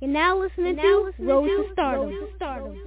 You're now listening You're now to listening Road to Stardom. Road to Stardom.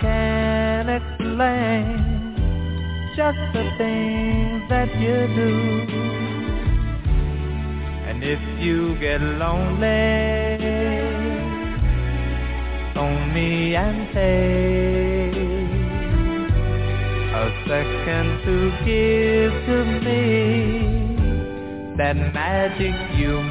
Can't explain just the things that you do. And if you get lonely, phone me and take a second to give to me that magic you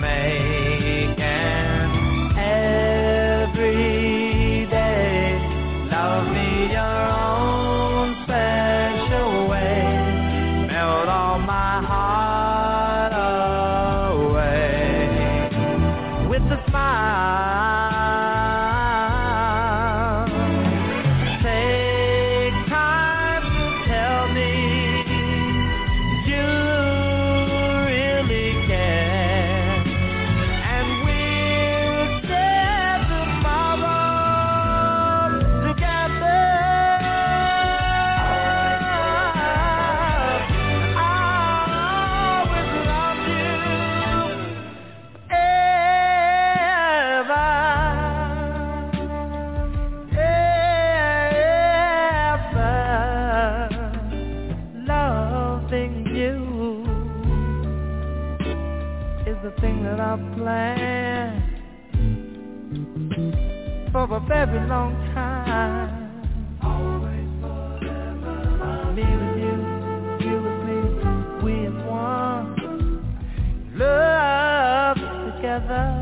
very long time. Always forever. Me with you, you with me, we as one. Love together.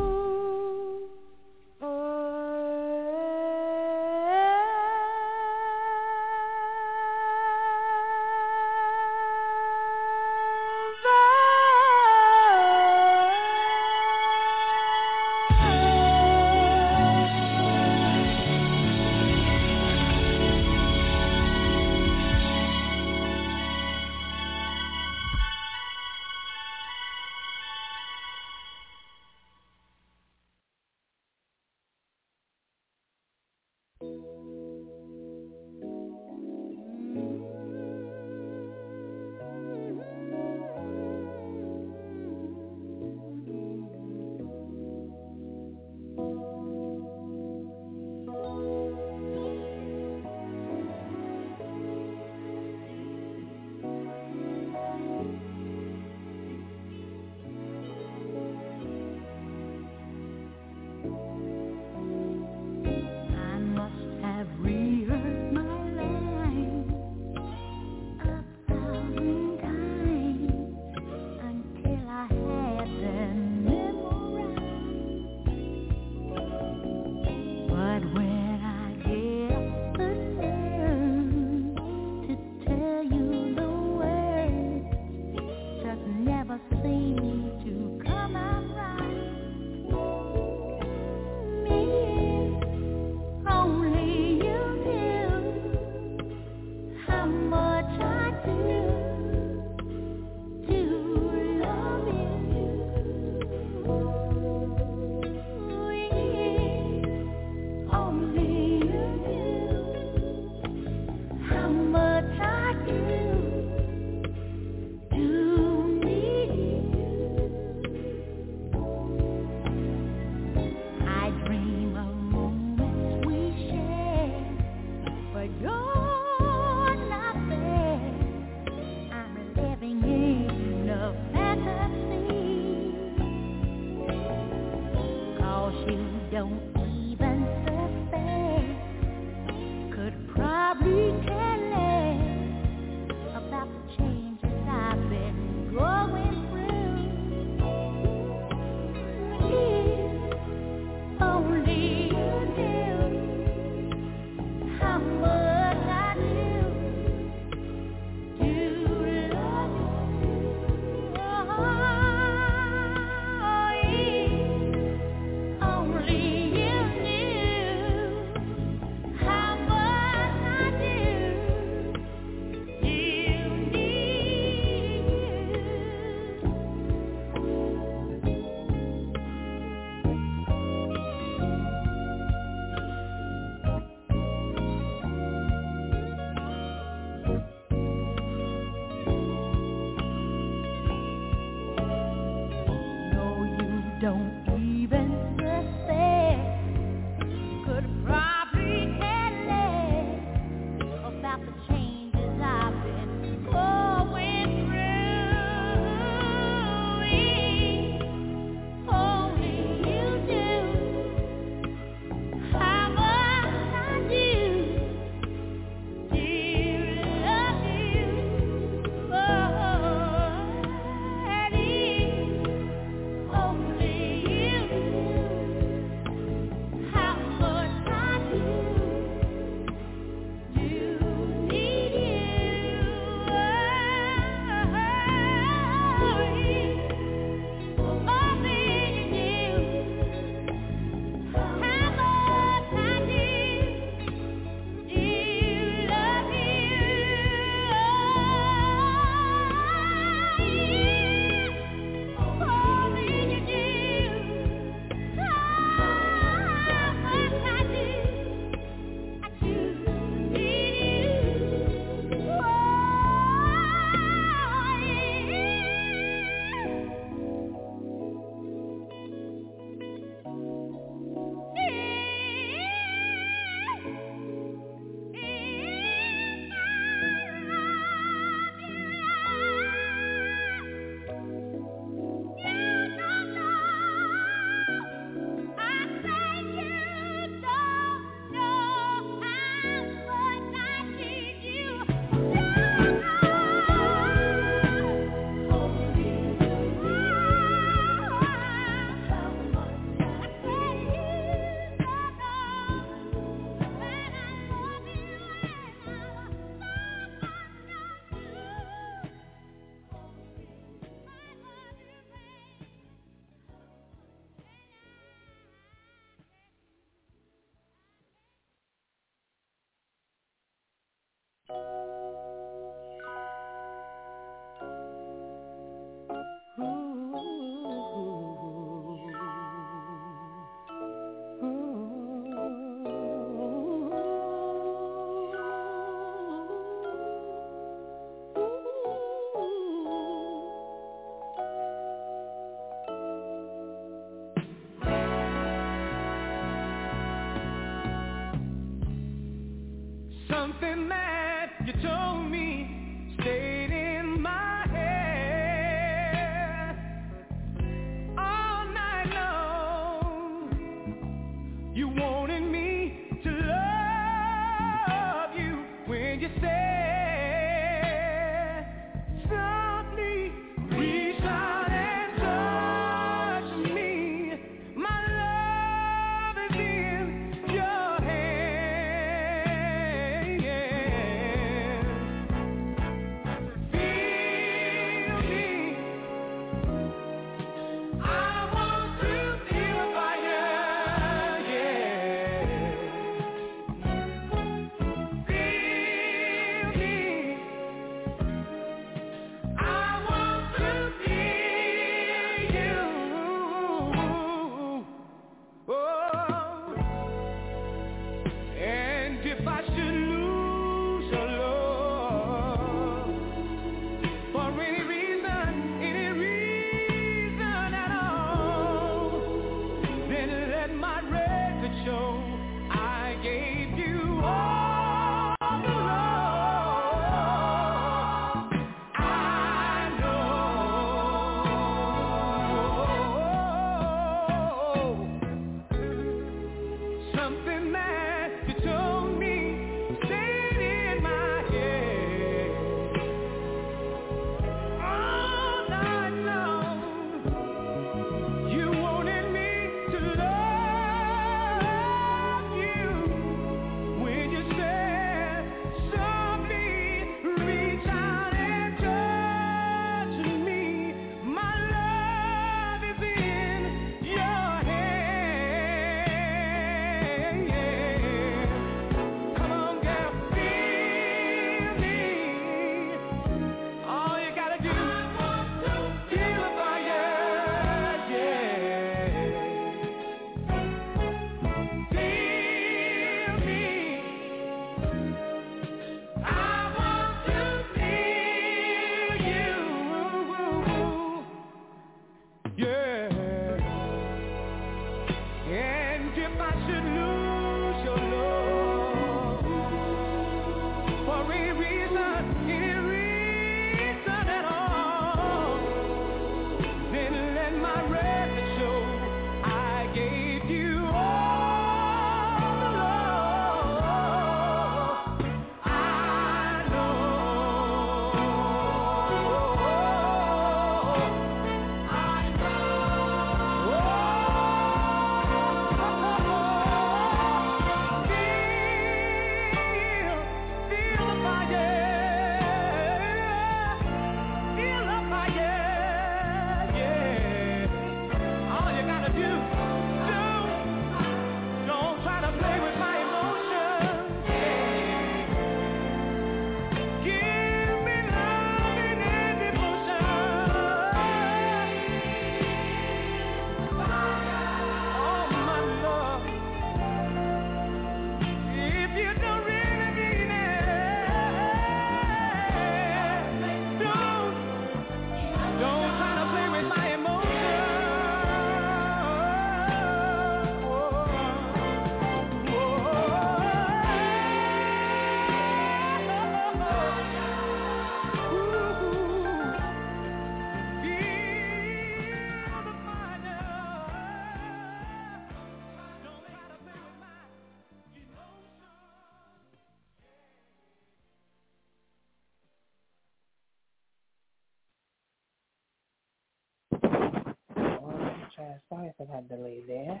past life and had delay there.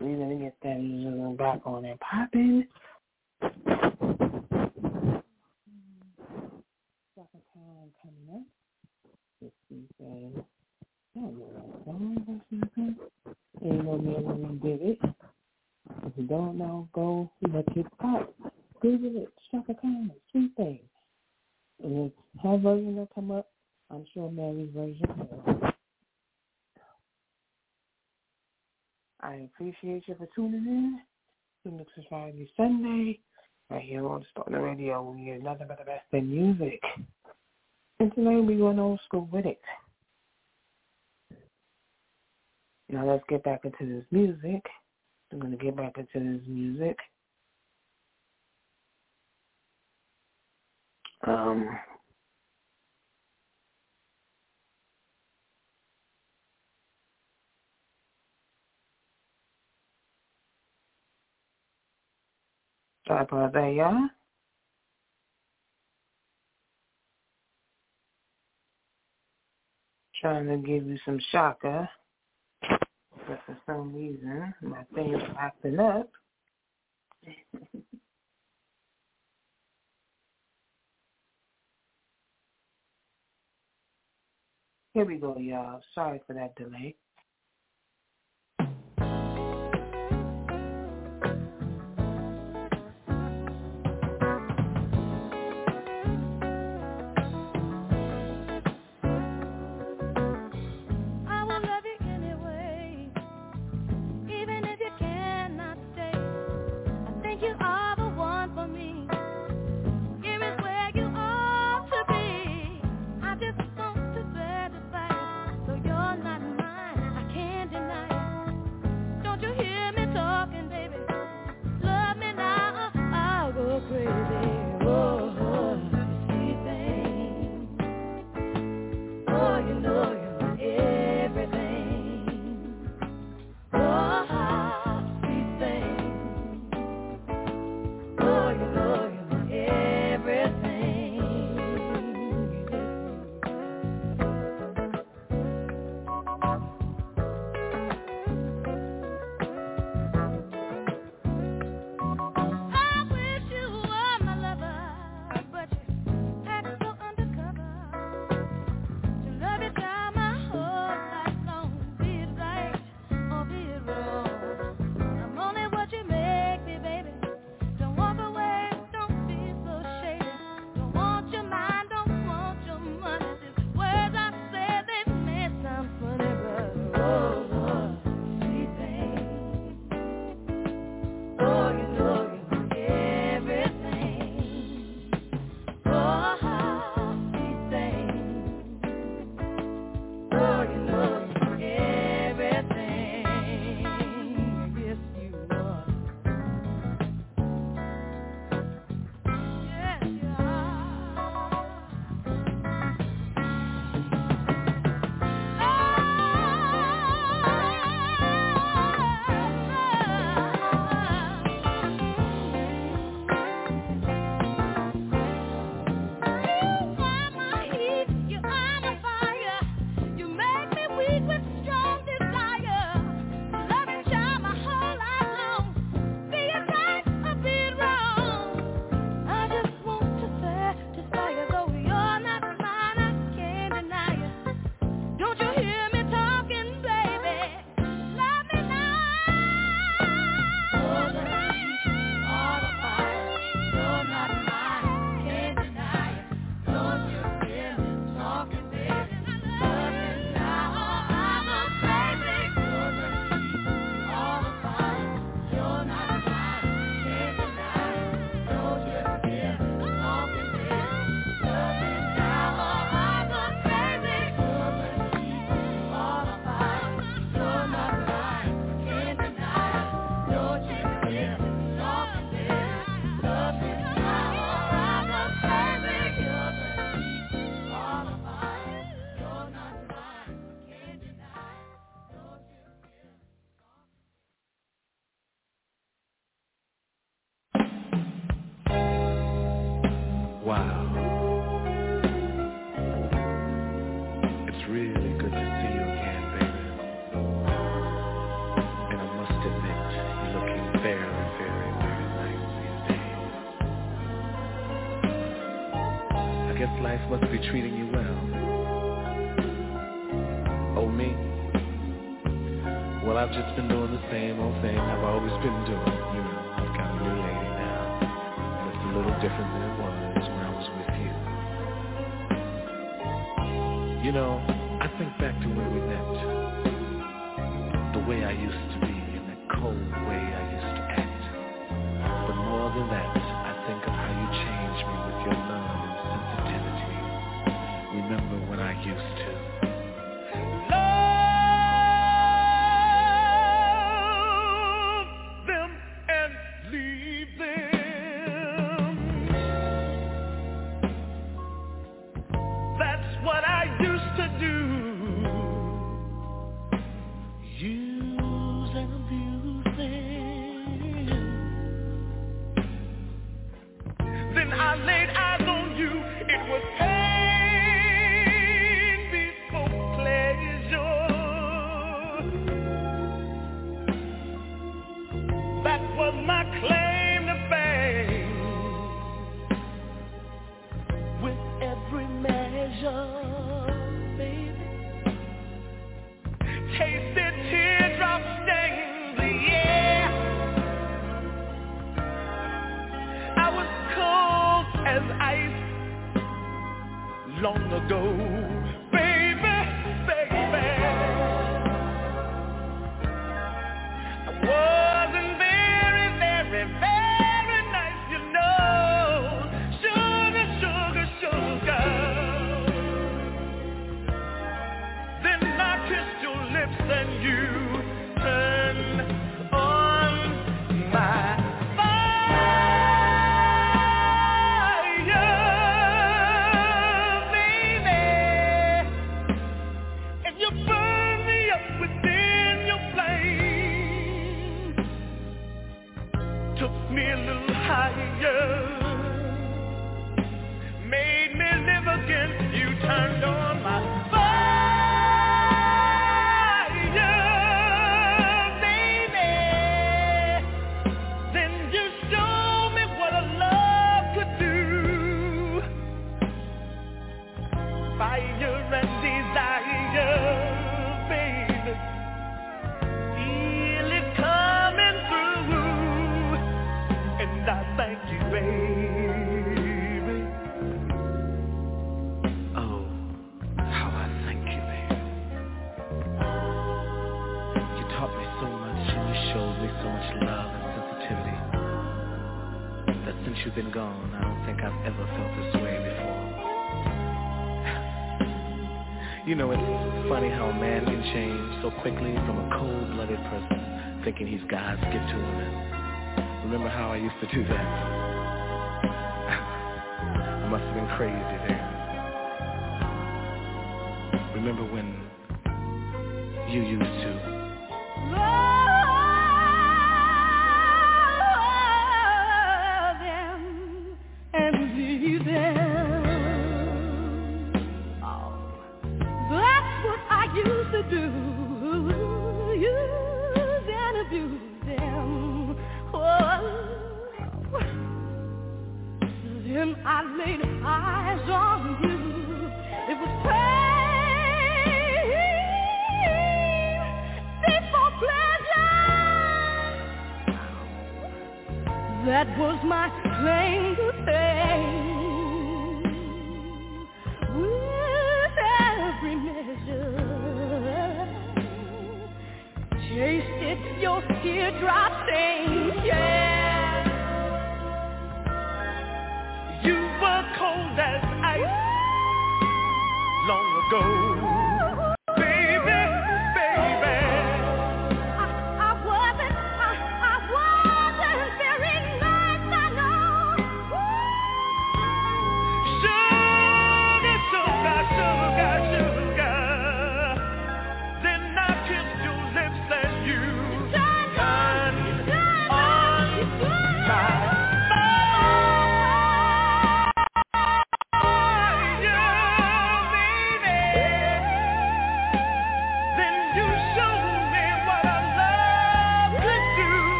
We need to get that Zoom back on and popping. Second time coming up. This weekend. I don't know what's Ain't gonna be able to get it. If you don't know, go look it up. Google it. Chaka Khan, sweet thing. And her version will come up. I'm sure Mary's version will. appreciate you for tuning in to Mix Variety Sunday right here on the Radio. We hear nothing but the best in music. And today we're going old school with it. Now let's get back into this music. I'm going to get back into this music. Abravaya trying to give you some Chaka, but for some reason my thing is acting up. Here we go, y'all. Sorry for that delay.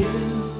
You,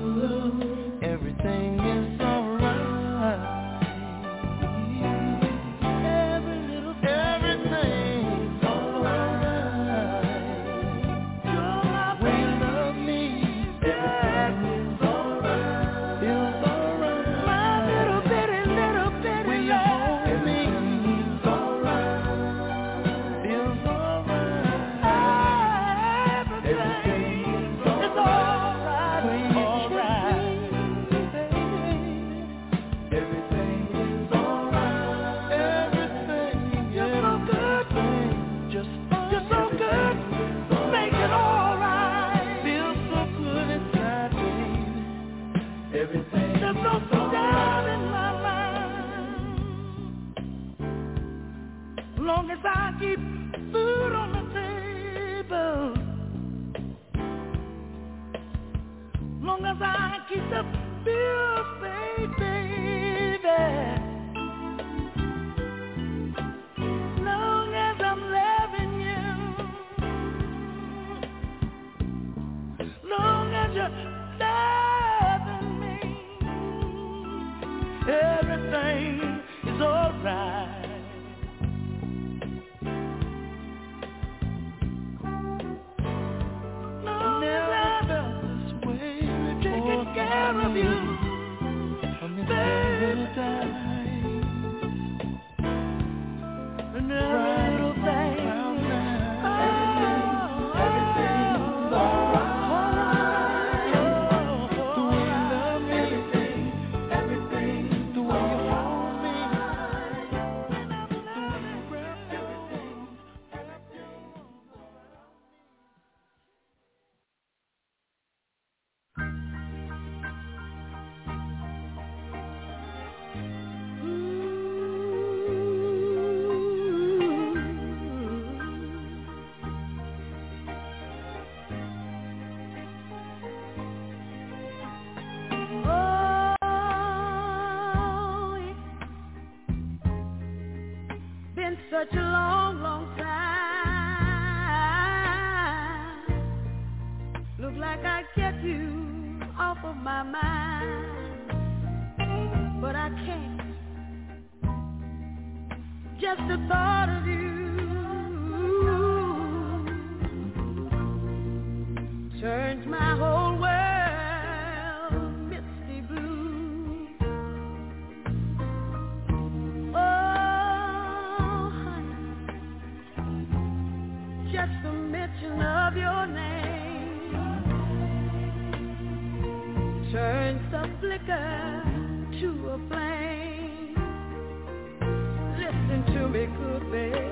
Listen to me,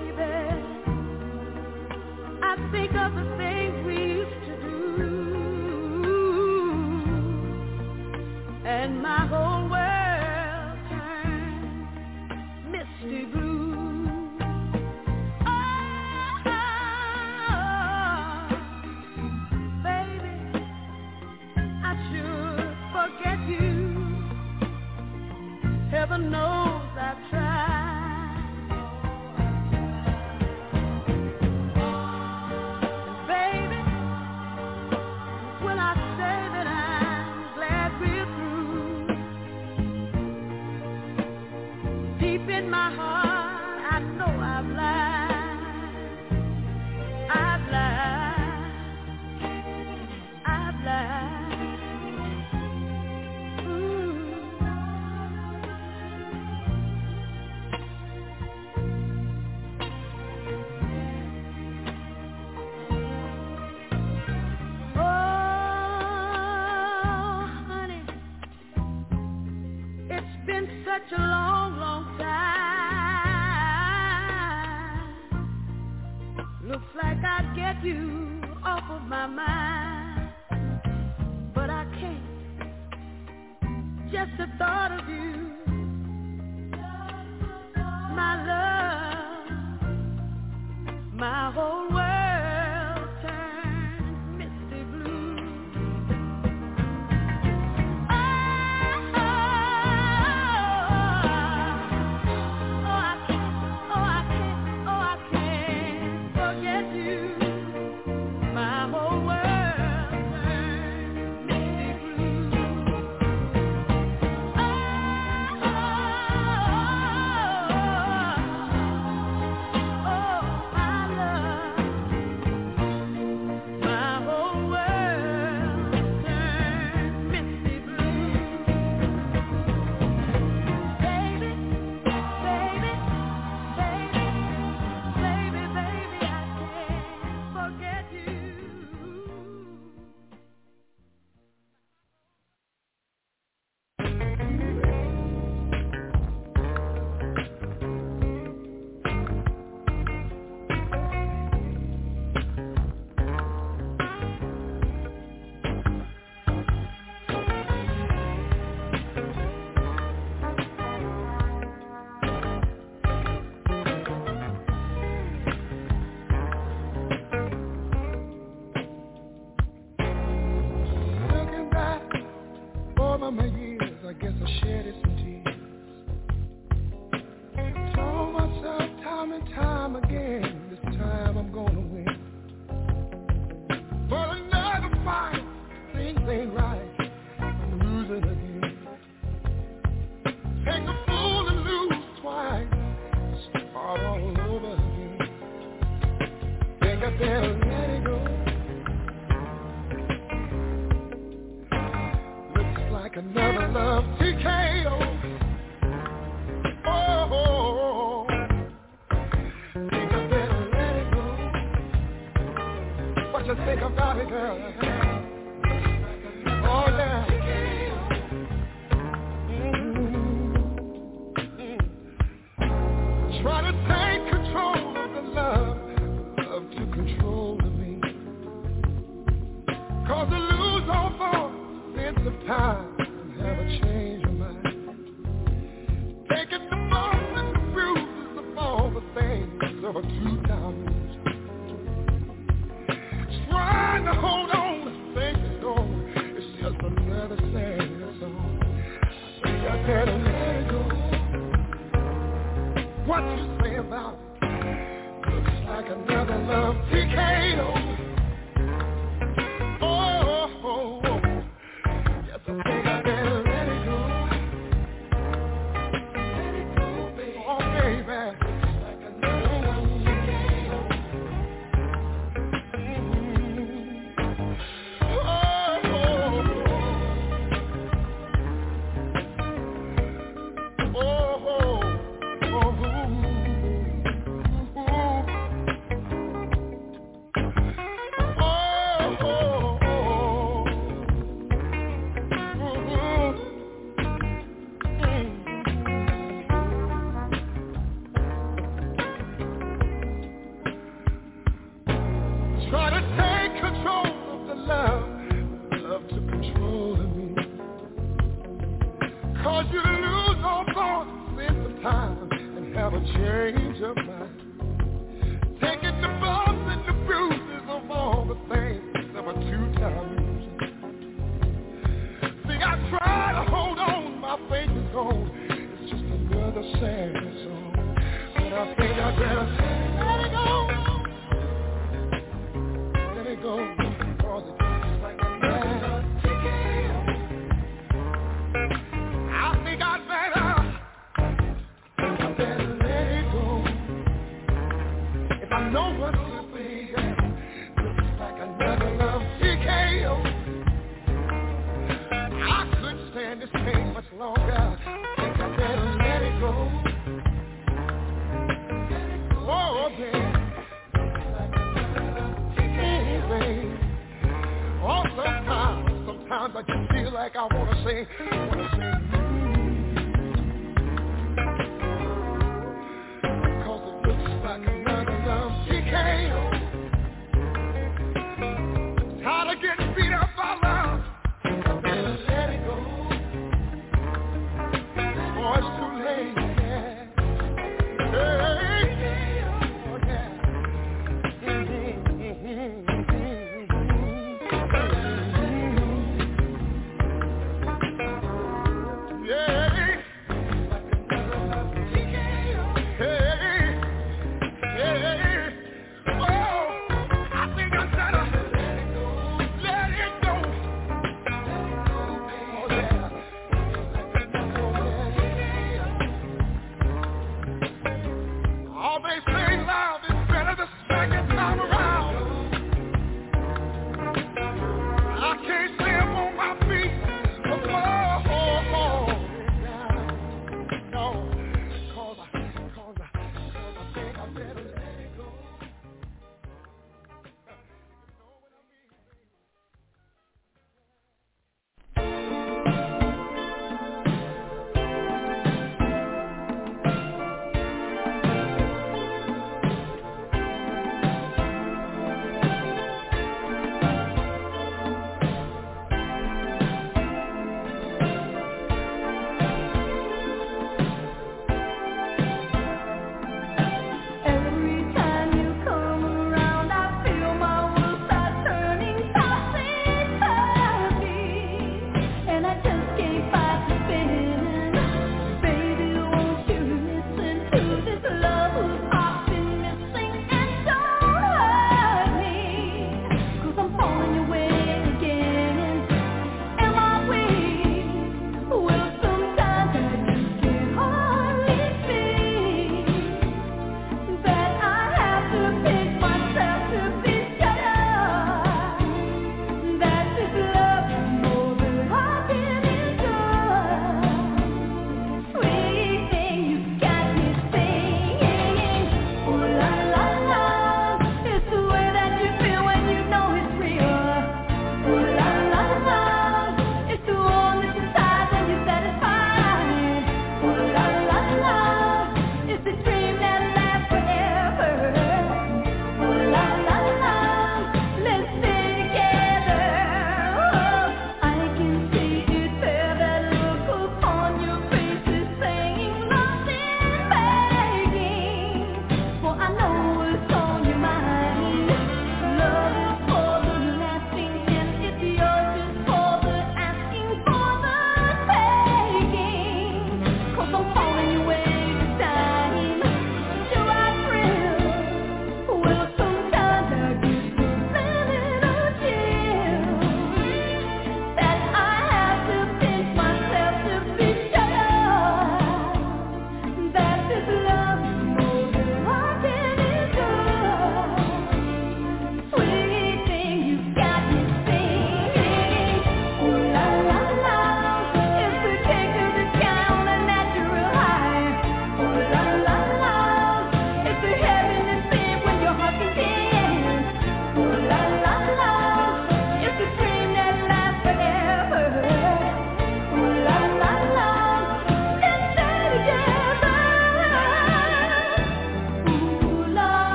But I just feel like I wanna say, wanna say.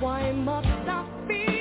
Why must I feel?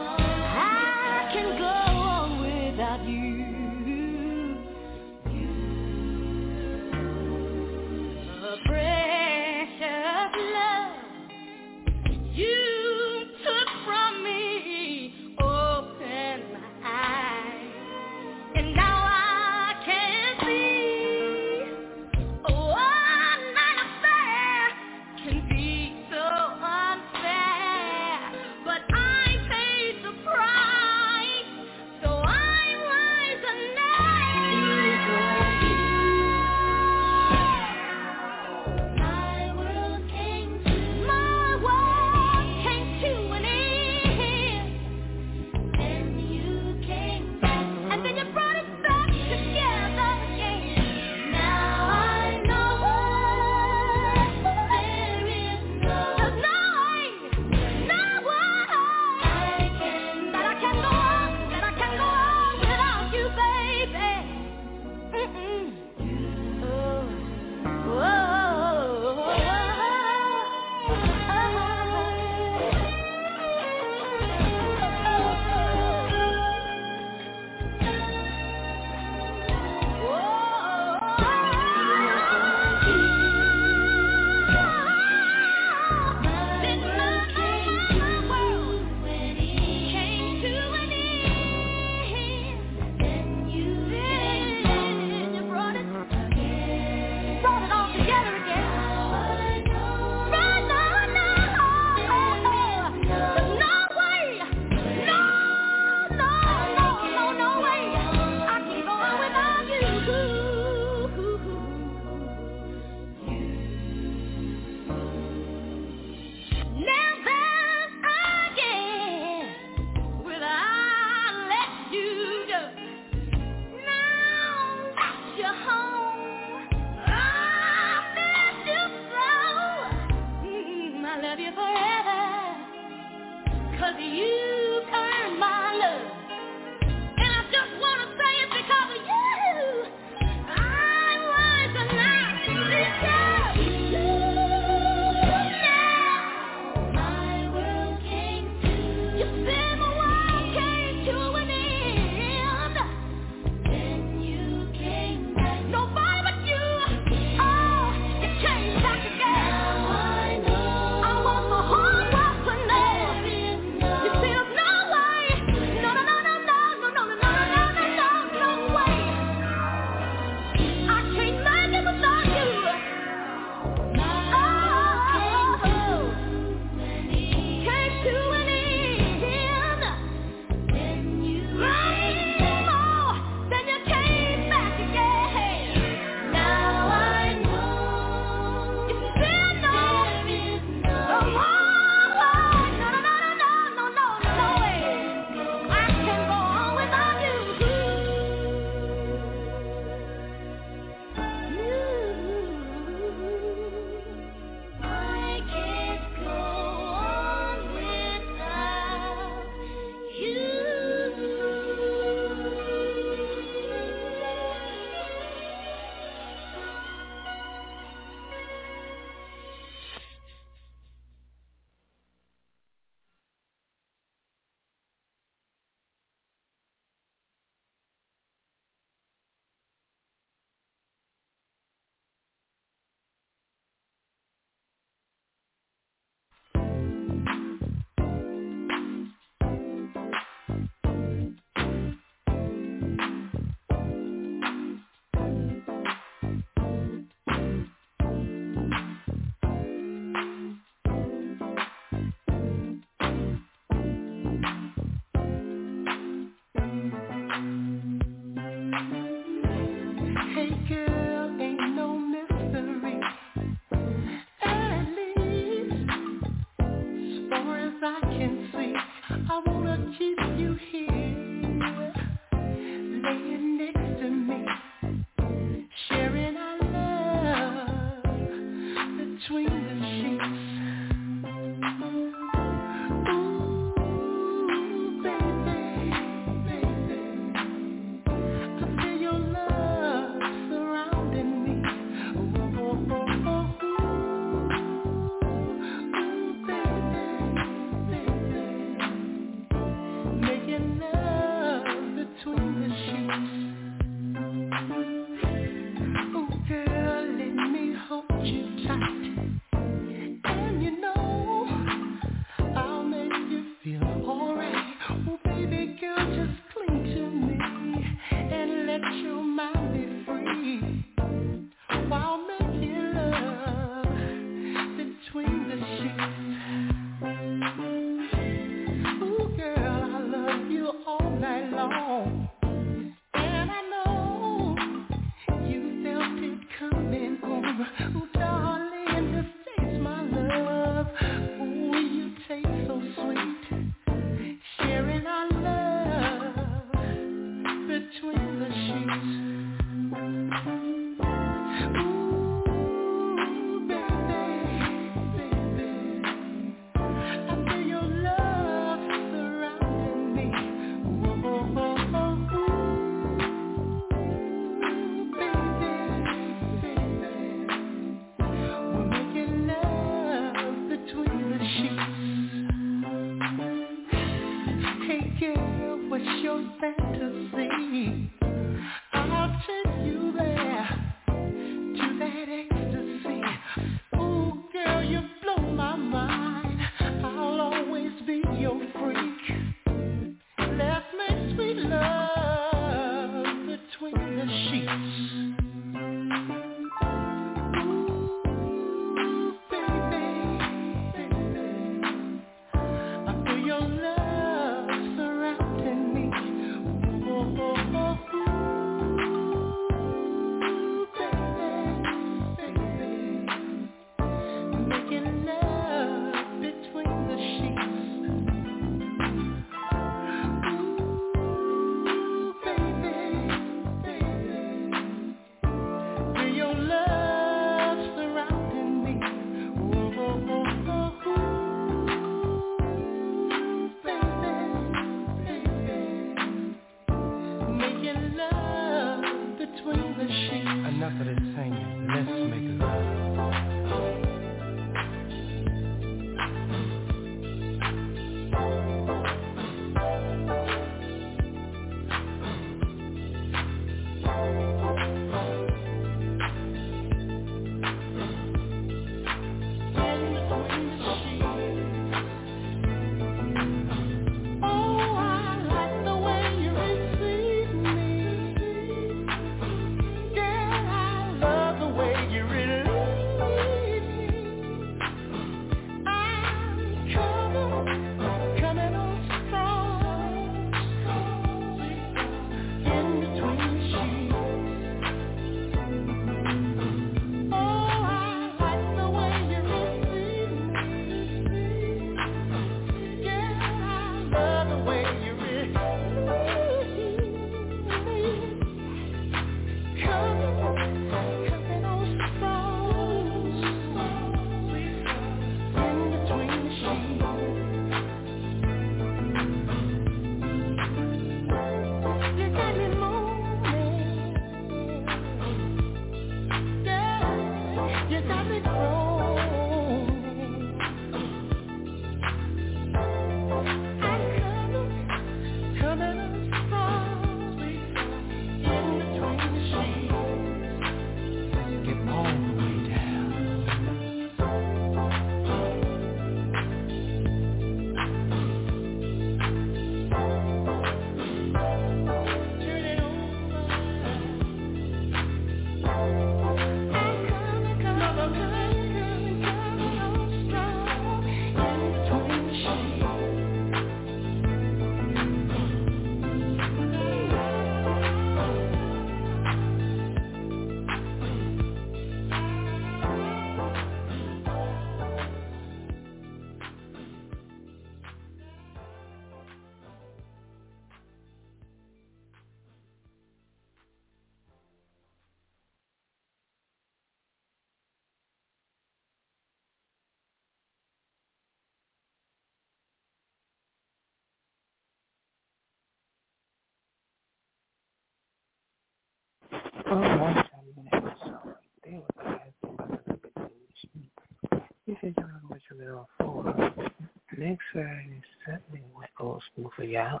Next Saturday, Sunday went old school for y'all.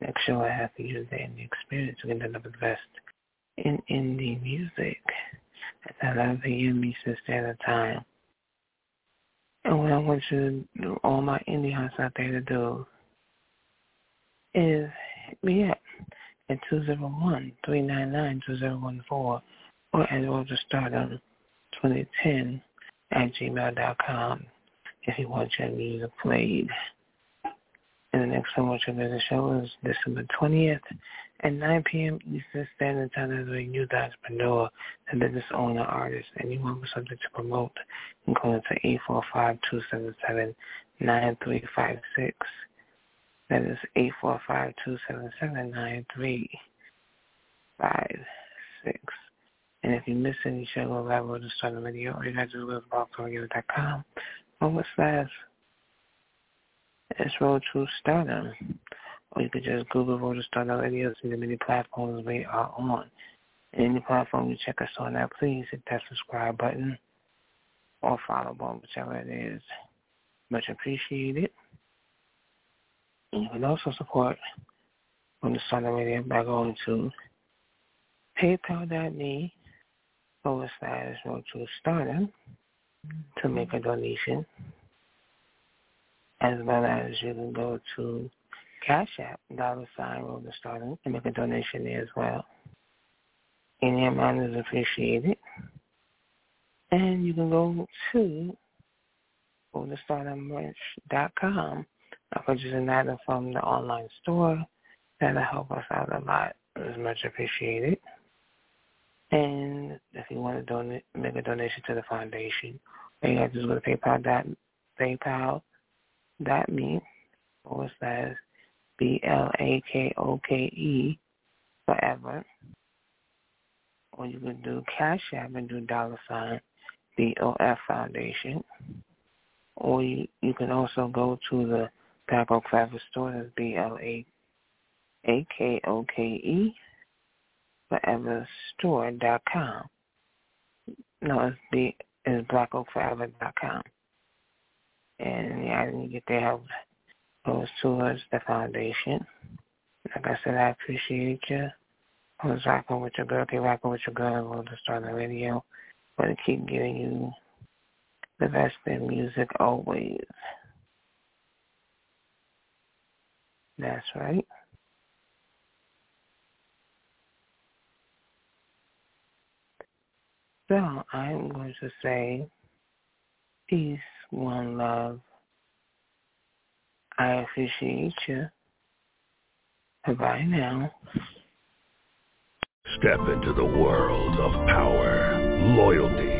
Next show I have to use the indie experience to get another best in indie music at 11 p.m. Eastern Standard Time. And what I want you to, all my indie hearts out there to do is up at 201-399-2014 or at Stardom 2010 at gmail.com if you want your music played. And the next time watch the show is December 20th at 9 p.m. Eastern Standard Time as a youth entrepreneur, a business owner, artist, and you want something to promote, you can call it to 845-277-9356. That is 845-277-9356. And if you miss any show or live or the start the video, all you got to do is blogtalkradio.com forward slash it's Road to Stardom. Or you could just Google Road to Stardom Radio, see the many platforms we are on. Any platform you check us on now, please hit that subscribe button or follow button, whichever it is. Much appreciated. You can also support on the Stardom Radio by going to paypal.me forward slash Road to Stardom to make a donation as well as you can go to Cash App, dollar sign Road to Stardom, and make a donation there as well. Any amount is appreciated. And you can go to com by purchasing that from the online store. That'll help us out a lot. It's much appreciated. And if you want to donate, make a donation to the foundation, you have to go to PayPal. Dot, PayPal dot me forward slash B L A K O K E forever. Or you can do Cash App and do dollar sign B O F Foundation. Or you, you can also go to the Black Oak oh Forever store, that's B L A A K O K E foreverstore.com. No, it's B is blackoakforever.com. Oh and yeah, you get their help goes towards the foundation. Like I said, I appreciate you. I was rocking with your girl, keep rocking with your girl, and we'll just start the radio. But to keep giving you the best in music always. That's right. So I'm going to say peace, one love. I appreciate you. Bye-bye now. Step into the world of power, loyalty,